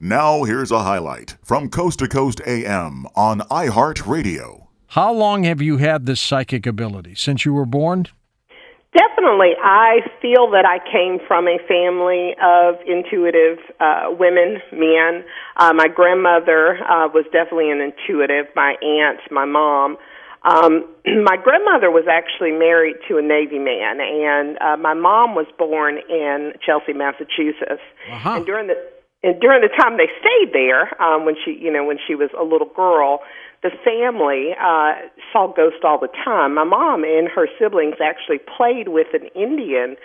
Now, here's a highlight from Coast to Coast AM on iHeartRadio. How long have you had this psychic ability? Since you were born? Definitely. I feel that I came from a family of intuitive uh, women, men. Uh, my grandmother uh, was definitely an intuitive, my aunt, my mom. Um, my grandmother was actually married to a Navy man, and uh, my mom was born in Chelsea, Massachusetts. Uh-huh. And during the and during the time they stayed there, um, when she, you know, when she was a little girl, the family uh, saw ghosts all the time. My mom and her siblings actually played with an Indian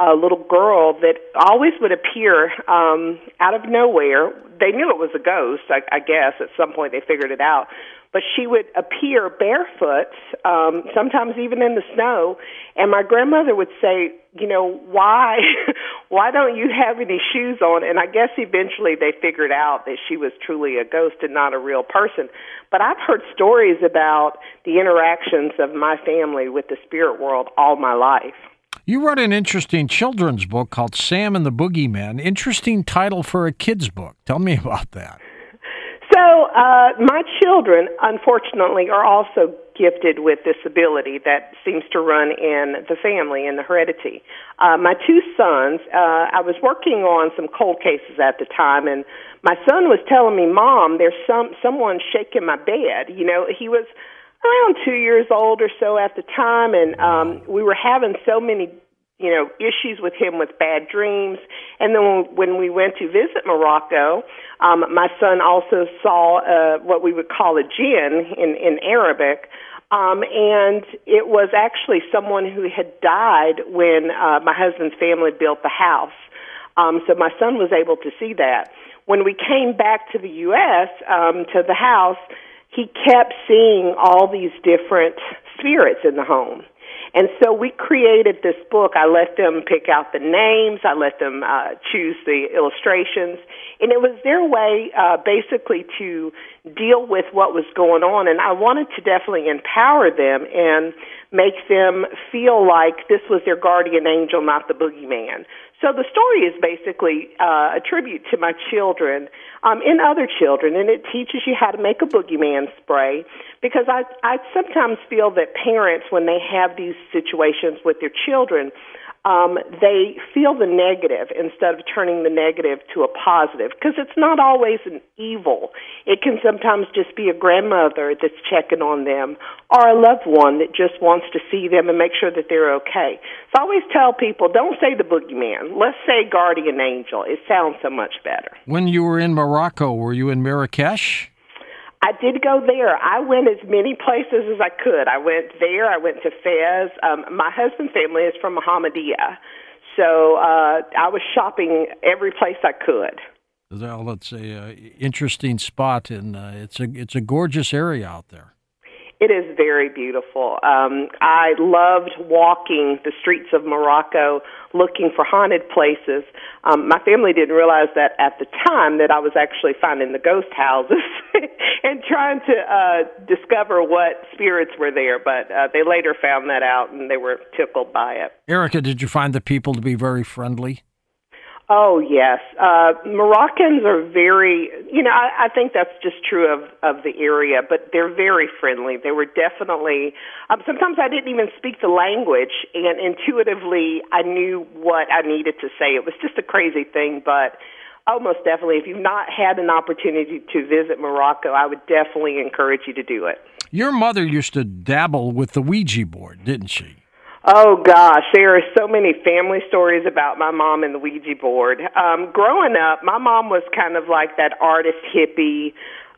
uh, little girl that always would appear um, out of nowhere. They knew it was a ghost, I, I guess. At some point, they figured it out but she would appear barefoot, um, sometimes even in the snow. And my grandmother would say, you know, why, why don't you have any shoes on? And I guess eventually they figured out that she was truly a ghost and not a real person. But I've heard stories about the interactions of my family with the spirit world all my life. You wrote an interesting children's book called Sam and the Boogeyman. Interesting title for a kid's book. Tell me about that. Uh, my children, unfortunately, are also gifted with this ability that seems to run in the family, in the heredity. Uh, my two sons, uh, I was working on some cold cases at the time, and my son was telling me, "Mom, there's some someone shaking my bed." You know, he was around two years old or so at the time, and um, we were having so many you know issues with him with bad dreams. And then when we went to visit morocco um my son also saw uh what we would call a jinn in in arabic. Um and it was actually someone who had died when uh my husband's family built the house. Um so my son was able to see that. When we came back to the US um to the house he kept seeing all these different spirits in the home and so we created this book. I let them pick out the names. I let them uh, choose the illustrations. And it was their way, uh, basically, to deal with what was going on. And I wanted to definitely empower them and make them feel like this was their guardian angel, not the boogeyman. So the story is basically uh, a tribute to my children um, and other children, and it teaches you how to make a boogeyman spray. Because I, I sometimes feel that parents, when they have these situations with their children, um, they feel the negative instead of turning the negative to a positive because it's not always an evil. It can sometimes just be a grandmother that's checking on them or a loved one that just wants to see them and make sure that they're okay. So I always tell people don't say the boogeyman. Let's say guardian angel. It sounds so much better. When you were in Morocco, were you in Marrakesh? I did go there. I went as many places as I could. I went there. I went to Fez. Um, my husband's family is from Mohammedia, so uh, I was shopping every place I could. Well, it's a uh, interesting spot, and uh, it's a it's a gorgeous area out there. It is very beautiful. Um, I loved walking the streets of Morocco looking for haunted places. Um, my family didn't realize that at the time that I was actually finding the ghost houses and trying to uh, discover what spirits were there, but uh, they later found that out and they were tickled by it. Ericka, did you find the people to be very friendly? Oh yes, uh, Moroccans are very. You know, I, I think that's just true of of the area, but they're very friendly. They were definitely. Um, sometimes I didn't even speak the language, and intuitively I knew what I needed to say. It was just a crazy thing, but almost definitely, if you've not had an opportunity to visit Morocco, I would definitely encourage you to do it. Your mother used to dabble with the Ouija board, didn't she? Oh gosh, there are so many family stories about my mom and the Ouija board. Um, growing up, my mom was kind of like that artist hippie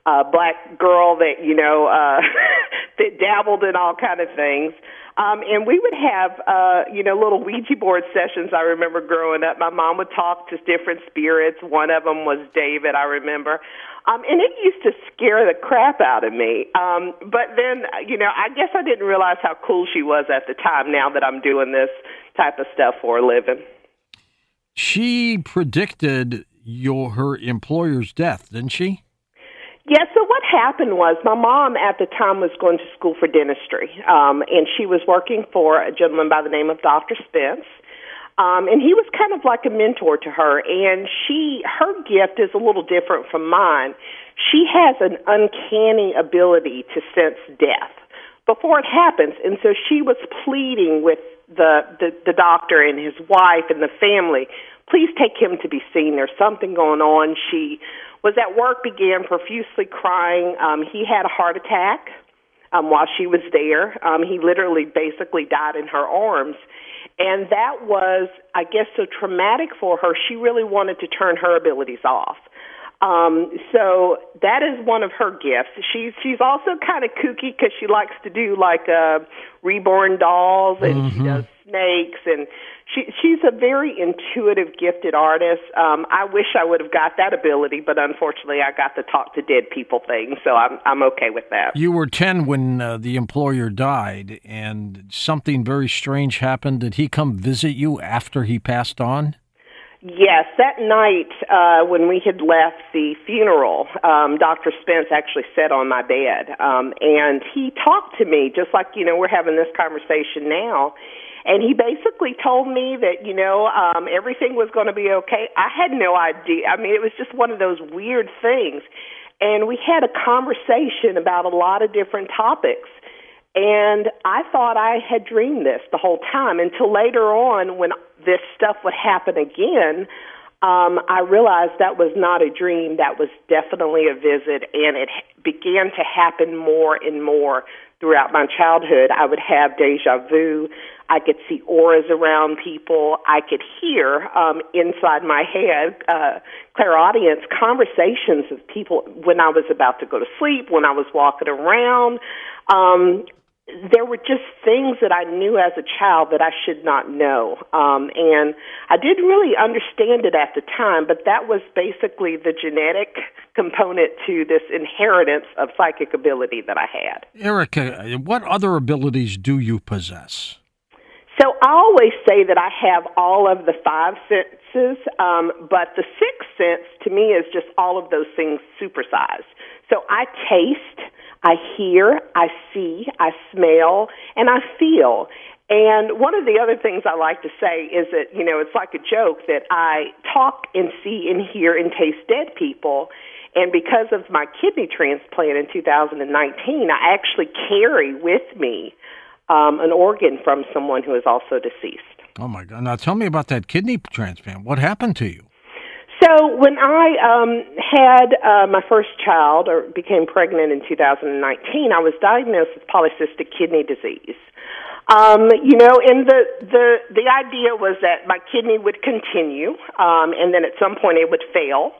uh black girl that, you know, uh that dabbled in all kind of things. Um, and we would have, uh, you know, little Ouija board sessions. I remember growing up. My mom would talk to different spirits. One of them was David, I remember. Um, and it used to scare the crap out of me. Um, but then, you know, I guess I didn't realize how cool she was at the time now that I'm doing this type of stuff for a living. She predicted your her employer's death, didn't she? Yeah, so what happened was my mom at the time was going to school for dentistry, um, and she was working for a gentleman by the name of Dr. Spence. Um, and he was kind of like a mentor to her. And she, her gift is a little different from mine. She has an uncanny ability to sense death before it happens. And so she was pleading with the, the, the doctor and his wife and the family, please take him to be seen. There's something going on. She was at work, began profusely crying. Um, he had a heart attack um, while she was there. Um, he literally basically died in her arms. And that was, I guess, so traumatic for her. She really wanted to turn her abilities off. Um, so that is one of her gifts. She's she's also kind of kooky because she likes to do like uh, reborn dolls and mm-hmm. she does snakes and she she's a very intuitive, gifted artist. Um, I wish I would have got that ability, but unfortunately, I got the talk to dead people thing, so I'm I'm okay with that. You were ten when uh, the employer died, and something very strange happened. Did he come visit you after he passed on? Yes, that night uh, when we had left the funeral, um, Dr. Spence actually sat on my bed, um, and he talked to me just like you know we're having this conversation now. And he basically told me that you know um, everything was going to be okay. I had no idea. I mean, it was just one of those weird things. And we had a conversation about a lot of different topics. And I thought I had dreamed this the whole time until later on when this stuff would happen again. Um, I realized that was not a dream. That was definitely a visit, and it began to happen more and more throughout my childhood. I would have deja vu. I could see auras around people. I could hear um, inside my head uh, clairaudience conversations of people when I was about to go to sleep, when I was walking around. Um, there were just things that I knew as a child that I should not know. Um, and I didn't really understand it at the time, but that was basically the genetic component to this inheritance of psychic ability that I had. Ericka, what other abilities do you possess? So I always say that I have all of the five senses, um, but the sixth sense to me is just all of those things supersized. So I taste, I hear, I see, I smell, and I feel. And one of the other things I like to say is that, you know, it's like a joke that I talk and see and hear and taste dead people. And because of my kidney transplant in 2019, I actually carry with me um, an organ from someone who is also deceased. Oh, my God. Now tell me about that kidney transplant. What happened to you? So when I um, had uh, my first child, or became pregnant in 2019, I was diagnosed with polycystic kidney disease. Um, you know, and the the the idea was that my kidney would continue, um, and then at some point it would fail,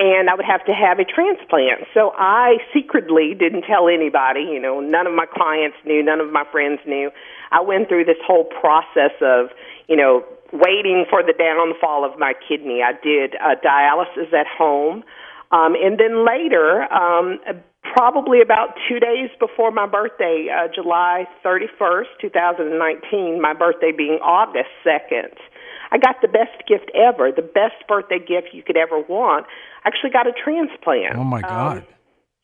and I would have to have a transplant. So I secretly didn't tell anybody. You know, none of my clients knew, none of my friends knew. I went through this whole process of, you know, waiting for the downfall of my kidney. I did uh, dialysis at home. Um, and then later, um, probably about two days before my birthday, uh, July 31st, 2019, my birthday being August 2nd, I got the best gift ever, the best birthday gift you could ever want. I actually got a transplant. Oh, my God. Um,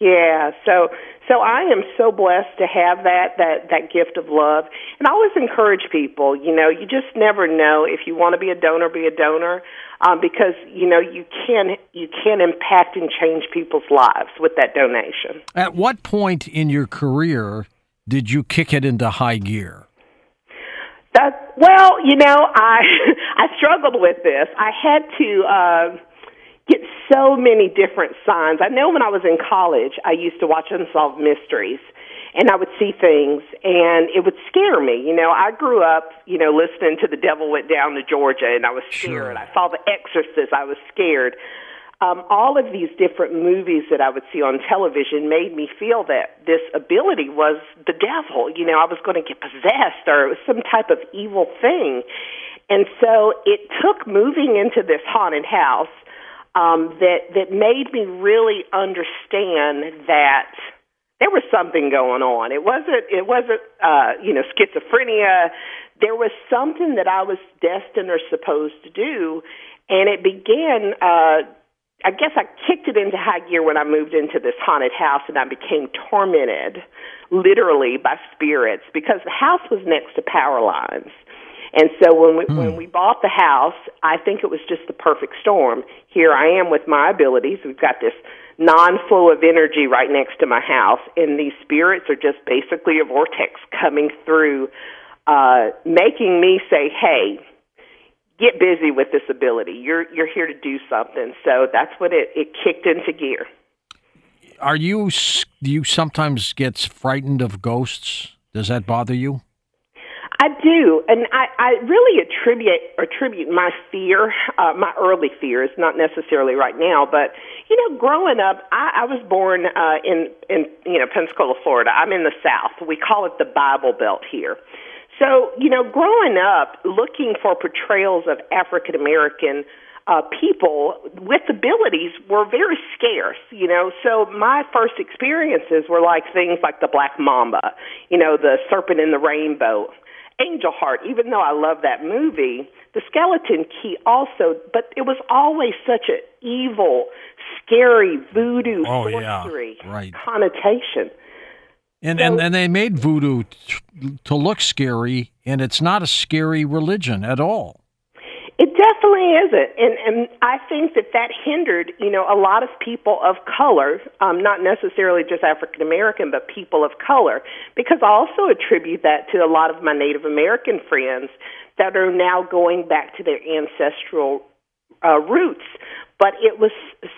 yeah, so so I am so blessed to have that that that gift of love, and I always encourage people. You know, you just never know if you want to be a donor, be a donor, um, because you know you can you can impact and change people's lives with that donation. At what point in your career did you kick it into high gear? That well, you know, I I struggled with this. I had to. Uh, so many different signs. I know when I was in college, I used to watch Unsolved Mysteries and I would see things and it would scare me. You know, I grew up, you know, listening to The Devil Went Down to Georgia and I was scared. Sure. I saw The Exorcist, I was scared. Um, all of these different movies that I would see on television made me feel that this ability was the devil. You know, I was going to get possessed or it was some type of evil thing. And so it took moving into this haunted house um, that that made me really understand that there was something going on. It wasn't it wasn't uh, you know schizophrenia. There was something that I was destined or supposed to do, and it began. Uh, I guess I kicked it into high gear when I moved into this haunted house, and I became tormented, literally by spirits, because the house was next to power lines. And so when we hmm. when we bought the house, I think it was just the perfect storm. Here I am with my abilities. We've got this non-flow of energy right next to my house, and these spirits are just basically a vortex coming through, uh, making me say, "Hey, get busy with this ability. You're you're here to do something." So that's what it it kicked into gear. Are you do you sometimes get frightened of ghosts? Does that bother you? I do, and I, I really attribute attribute my fear, uh, my early fears, not necessarily right now, but you know, growing up, I, I was born uh, in in you know Pensacola, Florida. I'm in the South. We call it the Bible Belt here. So you know, growing up, looking for portrayals of African American uh, people with abilities were very scarce, you know. So my first experiences were like things like the Black Mamba, you know, the Serpent in the Rainbow, Angel Heart, even though I love that movie, the Skeleton Key also, but it was always such an evil, scary voodoo oh, sorcery yeah. right. connotation. And, so, and and they made voodoo t- to look scary, and it's not a scary religion at all. It definitely isn't, and and I think that that hindered, you know, a lot of people of color, um, not necessarily just African American, but people of color, because I also attribute that to a lot of my Native American friends that are now going back to their ancestral uh, roots. But it was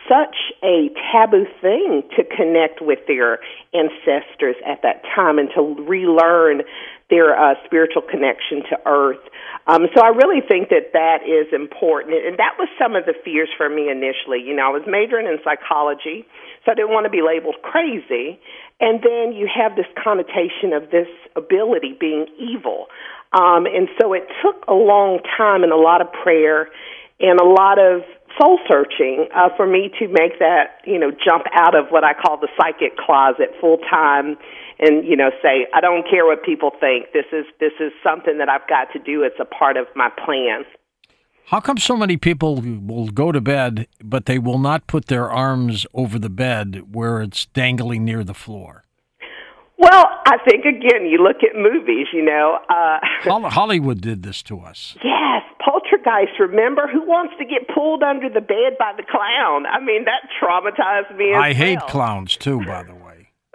such a taboo thing to connect with their ancestors at that time and to relearn their uh, spiritual connection to Earth. Um, so I really think that that is important, and that was some of the fears for me initially. You know, I was majoring in psychology, so I didn't want to be labeled crazy. And then you have this connotation of this ability being evil. Um, and so it took a long time and a lot of prayer and a lot of soul searching uh, for me to make that, you know, jump out of what I call the psychic closet full time and you know say I don't care what people think. This is this is something that I've got to do. It's a part of my plan. How come so many people will go to bed, but they will not put their arms over the bed where it's dangling near the floor? Well, I think again, you look at movies. You know, uh, Hollywood did this to us. Yes, Poltergeist. Remember, who wants to get pulled under the bed by the clown? I mean, that traumatized me. I hate clowns too, by the way.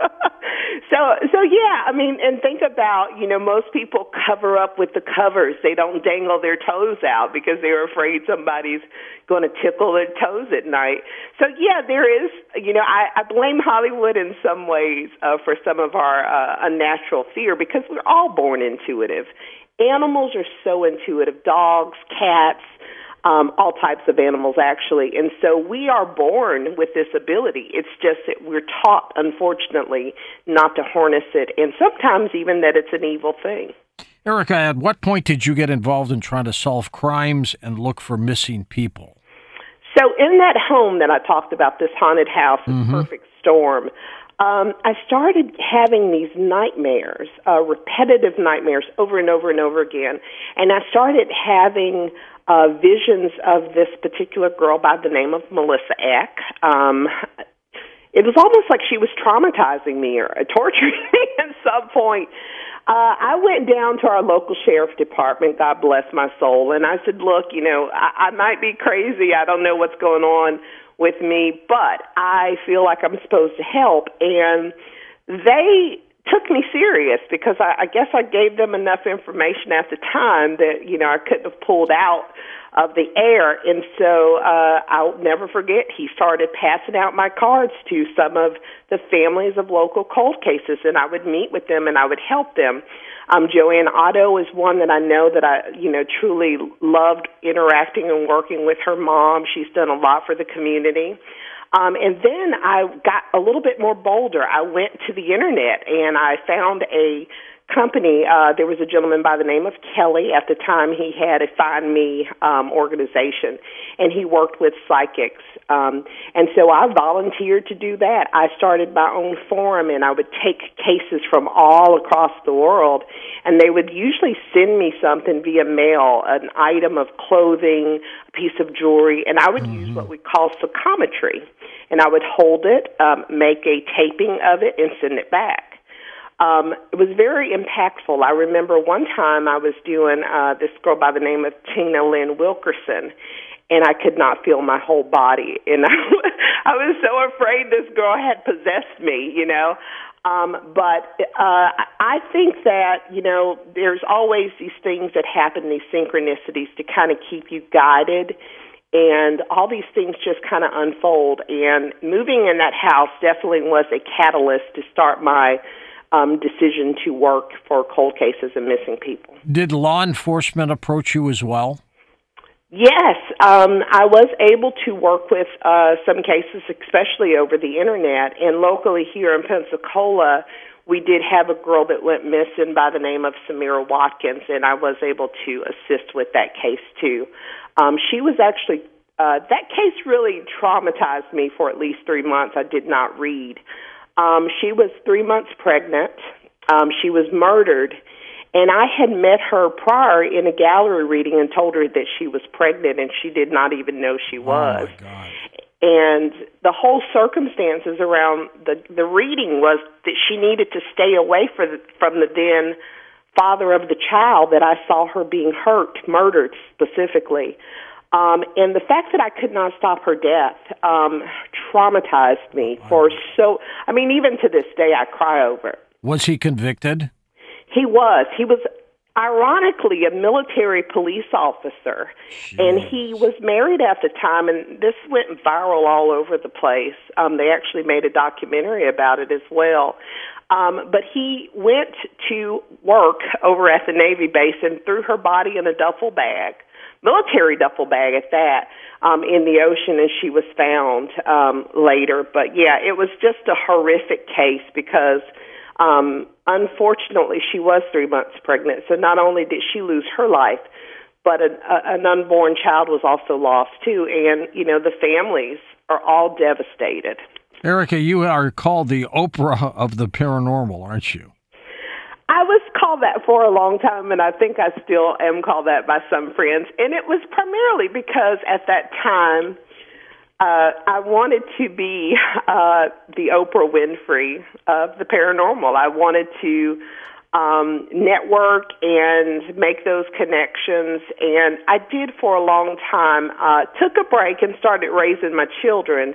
So, so yeah, I mean, and think about, you know, most people cover up with the covers. They don't dangle their toes out because they're afraid somebody's going to tickle their toes at night. So, yeah, there is, you know, I, I blame Hollywood in some ways uh, for some of our uh, unnatural fear because we're all born intuitive. Animals are so intuitive. Dogs, cats, um, all types of animals actually. And so we are born with this ability. It's just that we're taught, unfortunately, not to harness it, and sometimes even that it's an evil thing. Ericka, at what point did you get involved in trying to solve crimes and look for missing people? So, in that home that I talked about, this haunted house, mm-hmm. Perfect Storm, um, I started having these nightmares, uh, repetitive nightmares over and over and over again. And I started having uh, visions of this particular girl by the name of Melissa Eck. Um, it was almost like she was traumatizing me or torturing me at some point. Uh, I went down to our local sheriff department, God bless my soul, and I said, Look, you know, I, I might be crazy. I don't know what's going on with me, but I feel like I'm supposed to help. And they took me serious because I, I guess I gave them enough information at the time that you know I couldn't have pulled out of the air. And so uh, I'll never forget. He started passing out my cards to some of the families of local cold cases, and I would meet with them and I would help them. Um, Joanne Otto is one that I know that I, you know, truly loved interacting and working with her mom. She's done a lot for the community. Um, and then I got a little bit more bolder. I went to the internet and I found a company. Uh, there was a gentleman by the name of Kelly. At the time, he had a Find Me um, organization, and he worked with psychics. Um, and so I volunteered to do that. I started my own forum, and I would take cases from all across the world, and they would usually send me something via mail, an item of clothing, a piece of jewelry, and I would mm-hmm. use what we call psychometry. And I would hold it, um, make a taping of it, and send it back. Um, it was very impactful. I remember one time I was doing uh, this girl by the name of Tina Lynn Wilkerson, and I could not feel my whole body, and I, I was so afraid this girl had possessed me, you know. Um, but uh, I think that you know there's always these things that happen, these synchronicities to kind of keep you guided and all these things just kind of unfold. And moving in that house definitely was a catalyst to start my um, decision to work for cold cases and missing people. Did law enforcement approach you as well? Yes, um, I was able to work with uh, some cases, especially over the internet. And locally here in Pensacola, we did have a girl that went missing by the name of Samira Watkins, and I was able to assist with that case too. Um, she was actually uh, that case really traumatized me for at least three months. I did not read. Um, she was three months pregnant. Um, she was murdered, and I had met her prior in a gallery reading and told her that she was pregnant, and she did not even know she was. Oh my God. And the whole circumstances around the the reading was that she needed to stay away for the, from the then father of the child that I saw her being hurt, murdered specifically. Um, and the fact that I could not stop her death um, traumatized me for so. I mean, even to this day, I cry over it. Was he convicted? He was. He was ironically a military police officer and he was married at the time and this went viral all over the place um they actually made a documentary about it as well um but he went to work over at the navy base and threw her body in a duffel bag military duffel bag at that um in the ocean and she was found um later but yeah it was just a horrific case because um, unfortunately, she was three months pregnant. So not only did she lose her life, but an, a, an unborn child was also lost too. And you know, the families are all devastated. Ericka, you are called the Oprah of the paranormal, aren't you? I was called that for a long time, and I think I still am called that by some friends. And it was primarily because at that time, uh, I wanted to be uh, the Oprah Winfrey of the paranormal. I wanted to um, network and make those connections, and I did for a long time. Uh, took a break and started raising my children,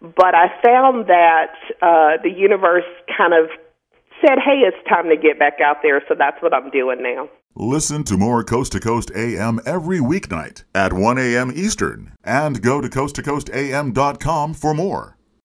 but I found that uh, the universe kind of said, "Hey, it's time to get back out there." So that's what I'm doing now. Listen to more Coast to Coast AM every weeknight at 1 a.m. Eastern and go to coasttocoastam.com for more.